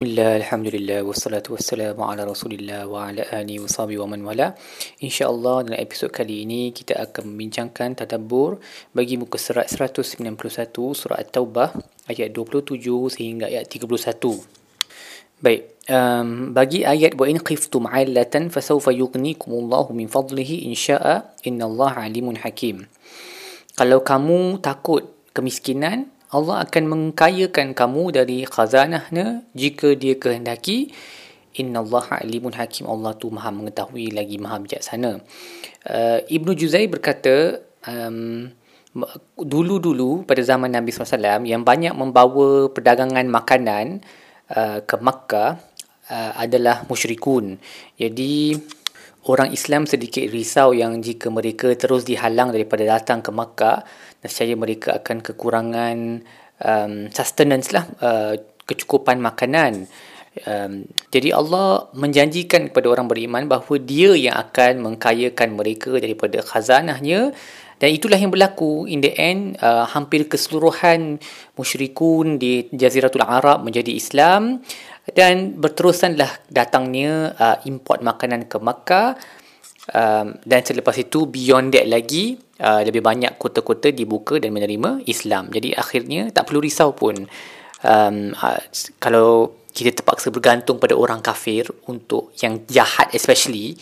Bismillah, Alhamdulillah, wassalatu wassalamu ala rasulillah wa ala alihi wa sahbihi wa man wala. InsyaAllah dalam episod kali ini kita akan membincangkan tadabbur bagi muka surat 191 surah At-Taubah ayat 27 sehingga ayat 31 Baik, um, bagi ayat wa in khiftum ailatan fasawfa yughnikumullahu min fadlihi insya'a innallaha alimun hakim. Kalau kamu takut kemiskinan Allah akan mengkayakan kamu dari khazanahnya jika dia kehendaki. Inna Allah alimun hakim. Allah tu maha mengetahui lagi maha bijaksana. Uh, Ibnu Juzai berkata um, dulu-dulu pada zaman Nabi SAW yang banyak membawa perdagangan makanan uh, ke Makkah uh, adalah musyrikun. Jadi orang Islam sedikit risau yang jika mereka terus dihalang daripada datang ke Makkah nescaya mereka akan kekurangan um, sustenance lah uh, kecukupan makanan. Um, jadi Allah menjanjikan kepada orang beriman bahawa dia yang akan mengkayakan mereka daripada khazanahnya. Dan itulah yang berlaku in the end uh, hampir keseluruhan musyrikun di Jaziratul Arab menjadi Islam. Dan berterusanlah datangnya uh, import makanan ke Makkah um, dan selepas itu beyond that lagi uh, lebih banyak kota-kota dibuka dan menerima Islam. Jadi akhirnya tak perlu risau pun. Um, uh, kalau kita terpaksa bergantung pada orang kafir untuk yang jahat especially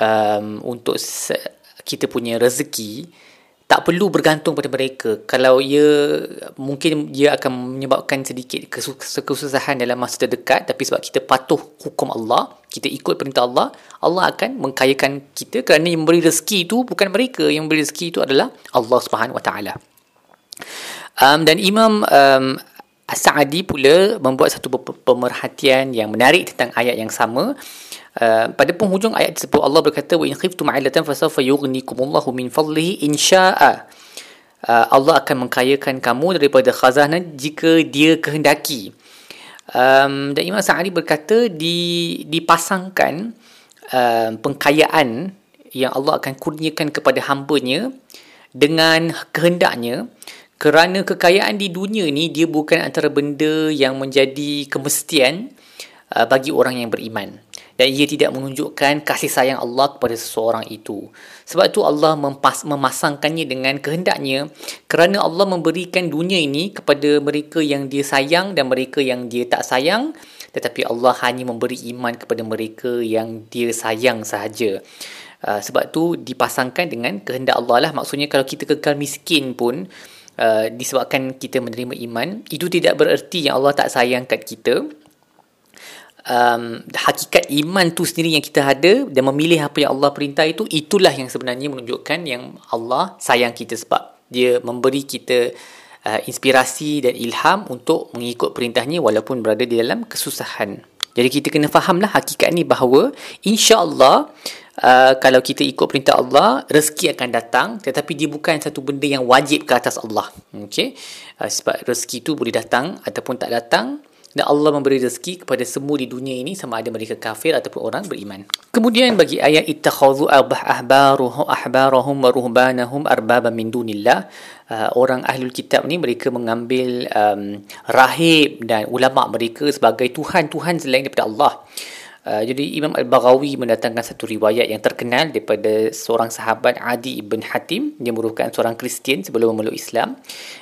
um, untuk kita punya rezeki tak perlu bergantung pada mereka. Kalau ia mungkin dia akan menyebabkan sedikit kesusahan dalam masa terdekat tapi sebab kita patuh hukum Allah kita ikut perintah Allah Allah akan mengkayakan kita kerana yang memberi rezeki itu bukan mereka. Yang memberi rezeki itu adalah Allah Subhanahu Wa Taala. Um, dan Imam um, As-Sa'adi pula membuat satu pemerhatian yang menarik tentang ayat yang sama Uh, pada penghujung ayat tersebut Allah berkata wa in khiftum 'ailatan fasawfa yughnikumullahu min fadlihi in syaa. Uh, Allah akan mengkayakan kamu daripada khazanah jika dia kehendaki. Um, dan Imam Sa'adi berkata di dipasangkan uh, pengkayaan yang Allah akan kurniakan kepada hamba-Nya dengan kehendaknya kerana kekayaan di dunia ni dia bukan antara benda yang menjadi kemestian uh, bagi orang yang beriman dan ia tidak menunjukkan kasih sayang Allah kepada seseorang itu. Sebab itu Allah mempas, memasangkannya dengan kehendaknya kerana Allah memberikan dunia ini kepada mereka yang dia sayang dan mereka yang dia tak sayang tetapi Allah hanya memberi iman kepada mereka yang dia sayang sahaja. Uh, sebab tu dipasangkan dengan kehendak Allah lah. Maksudnya kalau kita kekal miskin pun uh, disebabkan kita menerima iman, itu tidak bererti yang Allah tak sayang kat kita um, hakikat iman tu sendiri yang kita ada dan memilih apa yang Allah perintah itu itulah yang sebenarnya menunjukkan yang Allah sayang kita sebab dia memberi kita uh, inspirasi dan ilham untuk mengikut perintahnya walaupun berada di dalam kesusahan. Jadi kita kena fahamlah hakikat ni bahawa insya-Allah uh, kalau kita ikut perintah Allah rezeki akan datang tetapi dia bukan satu benda yang wajib ke atas Allah. Okey? Uh, sebab rezeki tu boleh datang ataupun tak datang dan Allah memberi rezeki kepada semua di dunia ini sama ada mereka kafir ataupun orang beriman. Kemudian bagi ayat ittakhadhu ahbaruhum ahbarahum wa ruhbanahum arbaba min dunillah uh, orang ahli kitab ni mereka mengambil um, rahib dan ulama mereka sebagai tuhan-tuhan selain daripada Allah. Uh, jadi Imam Al-Baghawi mendatangkan satu riwayat yang terkenal daripada seorang sahabat Adi ibn Hatim dia merupakan seorang Kristian sebelum memeluk Islam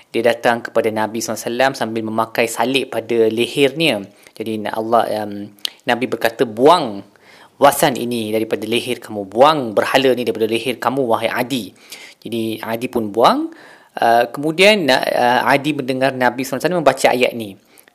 dia datang kepada Nabi SAW sambil memakai salib pada lehernya. Jadi Allah um, Nabi berkata buang wasan ini daripada leher kamu. Buang berhala ni daripada leher kamu wahai Adi. Jadi Adi pun buang. Uh, kemudian uh, Adi mendengar Nabi SAW membaca ayat ni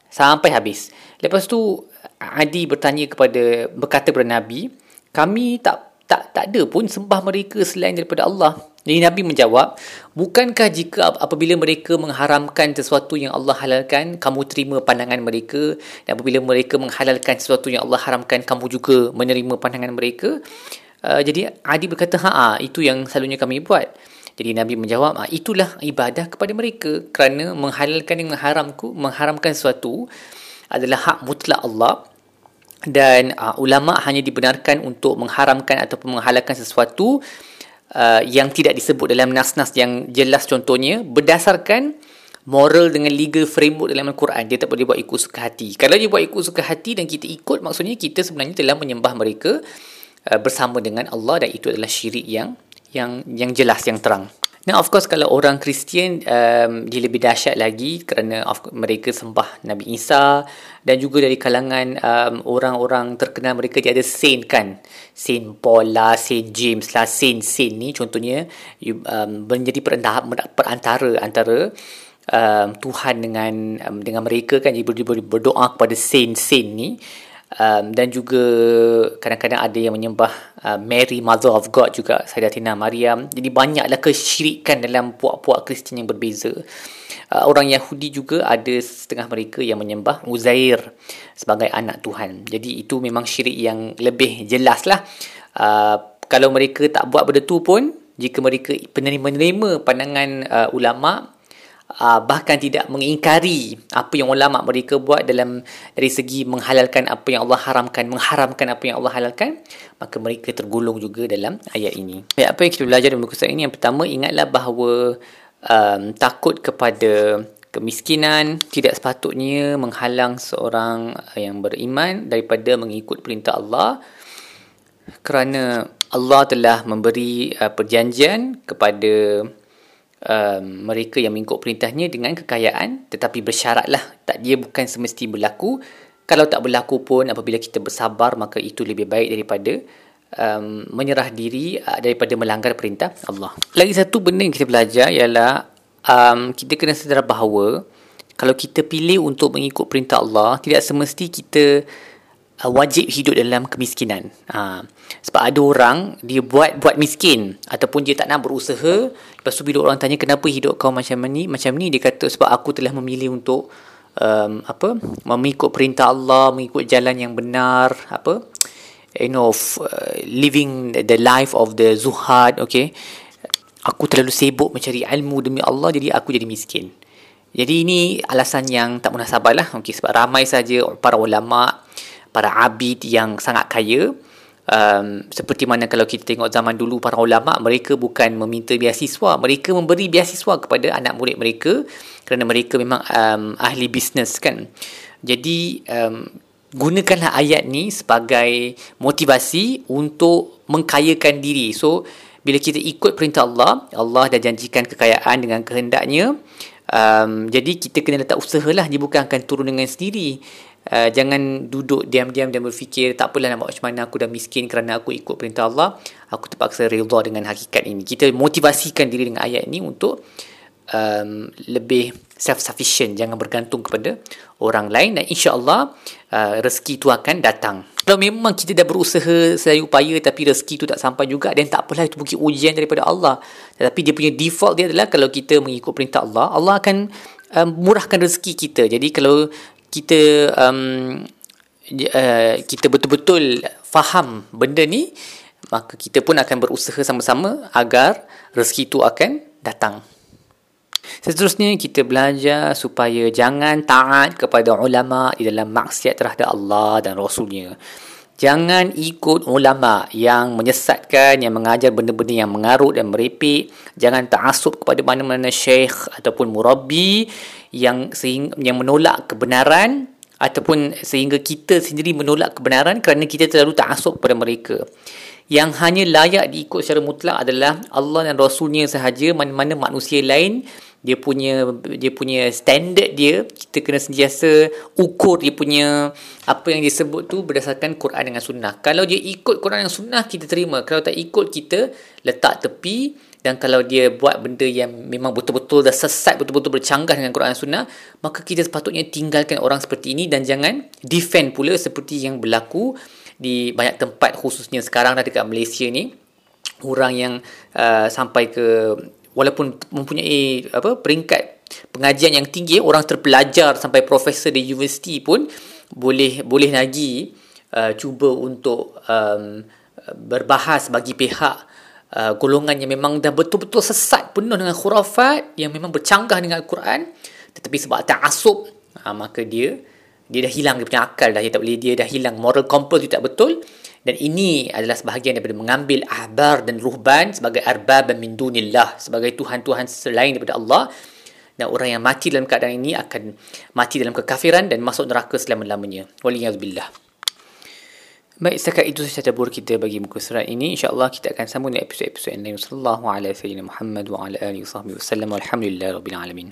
sampai habis. Lepas tu Adi bertanya kepada berkata kepada Nabi, kami tak tak tak ada pun sembah mereka selain daripada Allah. Jadi Nabi menjawab, bukankah jika apabila mereka mengharamkan sesuatu yang Allah halalkan, kamu terima pandangan mereka dan apabila mereka menghalalkan sesuatu yang Allah haramkan, kamu juga menerima pandangan mereka? Uh, jadi Adi berkata, haa, itu yang selalunya kami buat. Jadi Nabi menjawab, ah, itulah ibadah kepada mereka. Kerana menghalalkan yang mengharamku, mengharamkan sesuatu adalah hak mutlak Allah. Dan uh, ulama hanya dibenarkan untuk mengharamkan ataupun menghalalkan sesuatu uh, yang tidak disebut dalam nas-nas yang jelas contohnya berdasarkan moral dengan legal framework dalam Al-Quran. Dia tak boleh buat ikut suka hati. Kalau dia buat ikut suka hati dan kita ikut maksudnya kita sebenarnya telah menyembah mereka uh, bersama dengan Allah dan itu adalah syirik yang yang yang jelas yang terang. Now of course kalau orang Kristian um, dia lebih dahsyat lagi kerana of, mereka sembah Nabi Isa dan juga dari kalangan um, orang-orang terkenal mereka dia ada saint kan? Saint Paul lah, Saint James lah, Saint Saint ni contohnya um, menjadi perantara antara um, Tuhan dengan um, dengan mereka kan? Dia berdoa kepada saint-saint ni um, dan juga kadang-kadang ada yang menyembah uh, Mary Mother of God juga Sayyidatina Maryam. Jadi banyaklah kesyirikan dalam puak-puak Kristian yang berbeza. Uh, orang Yahudi juga ada setengah mereka yang menyembah Uzair sebagai anak Tuhan. Jadi itu memang syirik yang lebih jelas lah uh, kalau mereka tak buat benda tu pun jika mereka penerima-penerima pandangan uh, ulama uh, bahkan tidak mengingkari apa yang ulama mereka buat dalam dari segi menghalalkan apa yang Allah haramkan mengharamkan apa yang Allah halalkan maka mereka tergolong juga dalam ayat ini. Ya, apa yang kita belajar dalam buku ini? Yang pertama ingatlah bahawa um, takut kepada kemiskinan tidak sepatutnya menghalang seorang yang beriman daripada mengikut perintah Allah kerana Allah telah memberi uh, perjanjian kepada um, mereka yang mengikut perintahnya dengan kekayaan tetapi bersyaratlah tak dia bukan semesti berlaku. Kalau tak berlaku pun apabila kita bersabar maka itu lebih baik daripada um, menyerah diri uh, daripada melanggar perintah Allah. Lagi satu benda yang kita belajar ialah um, kita kena sedar bahawa kalau kita pilih untuk mengikut perintah Allah tidak semesti kita uh, wajib hidup dalam kemiskinan. Ha. Sebab ada orang dia buat buat miskin ataupun dia tak nak berusaha. Lepas tu bila orang tanya kenapa hidup kau macam ni, macam ni dia kata sebab aku telah memilih untuk um, apa? mengikut perintah Allah, mengikut jalan yang benar, apa? you know uh, living the life of the zuhad, okay? Aku terlalu sibuk mencari ilmu demi Allah jadi aku jadi miskin. Jadi ini alasan yang tak munasabah lah. Okay, sebab ramai saja para ulama' para abid yang sangat kaya. Um, seperti mana kalau kita tengok zaman dulu para ulama mereka bukan meminta beasiswa mereka memberi beasiswa kepada anak murid mereka kerana mereka memang um, ahli bisnes kan? Jadi um, gunakanlah ayat ni sebagai motivasi untuk mengkayakan diri. So bila kita ikut perintah Allah Allah dah janjikan kekayaan dengan kehendaknya. Um, jadi kita kena letak usaha lah dia bukan akan turun dengan sendiri Uh, jangan duduk diam-diam dan berfikir tak apalah nak buat macam mana aku dah miskin kerana aku ikut perintah Allah. Aku terpaksa redha dengan hakikat ini. Kita motivasikan diri dengan ayat ini untuk um, lebih self-sufficient jangan bergantung kepada orang lain dan insya-Allah uh, rezeki itu akan datang. Kalau memang kita dah berusaha sedaya upaya tapi rezeki itu tak sampai juga dan tak apalah itu mungkin ujian daripada Allah. Tetapi dia punya default dia adalah kalau kita mengikut perintah Allah Allah akan um, murahkan rezeki kita. Jadi kalau kita um, uh, kita betul-betul faham benda ni maka kita pun akan berusaha sama-sama agar rezeki itu akan datang. Seterusnya kita belajar supaya jangan taat kepada ulama di dalam maksiat terhadap Allah dan Rasulnya Jangan ikut ulama yang menyesatkan, yang mengajar benda-benda yang mengarut dan merepek. Jangan ta'asub kepada mana-mana syekh ataupun murabbi yang sehingga, yang menolak kebenaran ataupun sehingga kita sendiri menolak kebenaran kerana kita terlalu ta'asub kepada mereka. Yang hanya layak diikut secara mutlak adalah Allah dan Rasulnya sahaja mana-mana manusia lain dia punya dia punya standard dia kita kena sentiasa ukur dia punya apa yang disebut tu berdasarkan Quran dengan sunnah. Kalau dia ikut Quran dengan sunnah kita terima. Kalau tak ikut kita letak tepi. Dan kalau dia buat benda yang memang betul-betul dah sesat betul-betul bercanggah dengan Quran dan sunnah maka kita sepatutnya tinggalkan orang seperti ini dan jangan defend pula seperti yang berlaku di banyak tempat khususnya sekarang dah dekat Malaysia ni. Orang yang uh, sampai ke walaupun mempunyai apa peringkat pengajian yang tinggi orang terpelajar sampai profesor di universiti pun boleh boleh lagi uh, cuba untuk um, berbahas bagi pihak uh, golongan yang memang dah betul-betul sesat penuh dengan khurafat yang memang bercanggah dengan Al-Quran. Tetapi sebab ta'asub uh, maka dia dia dah hilang dia punya akal dah dia tak boleh dia dah hilang. Moral compass dia tak betul dan ini adalah sebahagian daripada mengambil ahbar dan ruhban sebagai arbab min dunillah sebagai tuhan-tuhan selain daripada Allah dan orang yang mati dalam keadaan ini akan mati dalam kekafiran dan masuk neraka selama-lamanya waliyadzubillah Baik, setakat itu sahaja tabur kita bagi muka surat ini. InsyaAllah kita akan sambung di episod-episod yang lain. Sallallahu alaihi wa sallam wa ala alihi wa sahbihi wa sallam. Alhamdulillah Rabbil Alamin.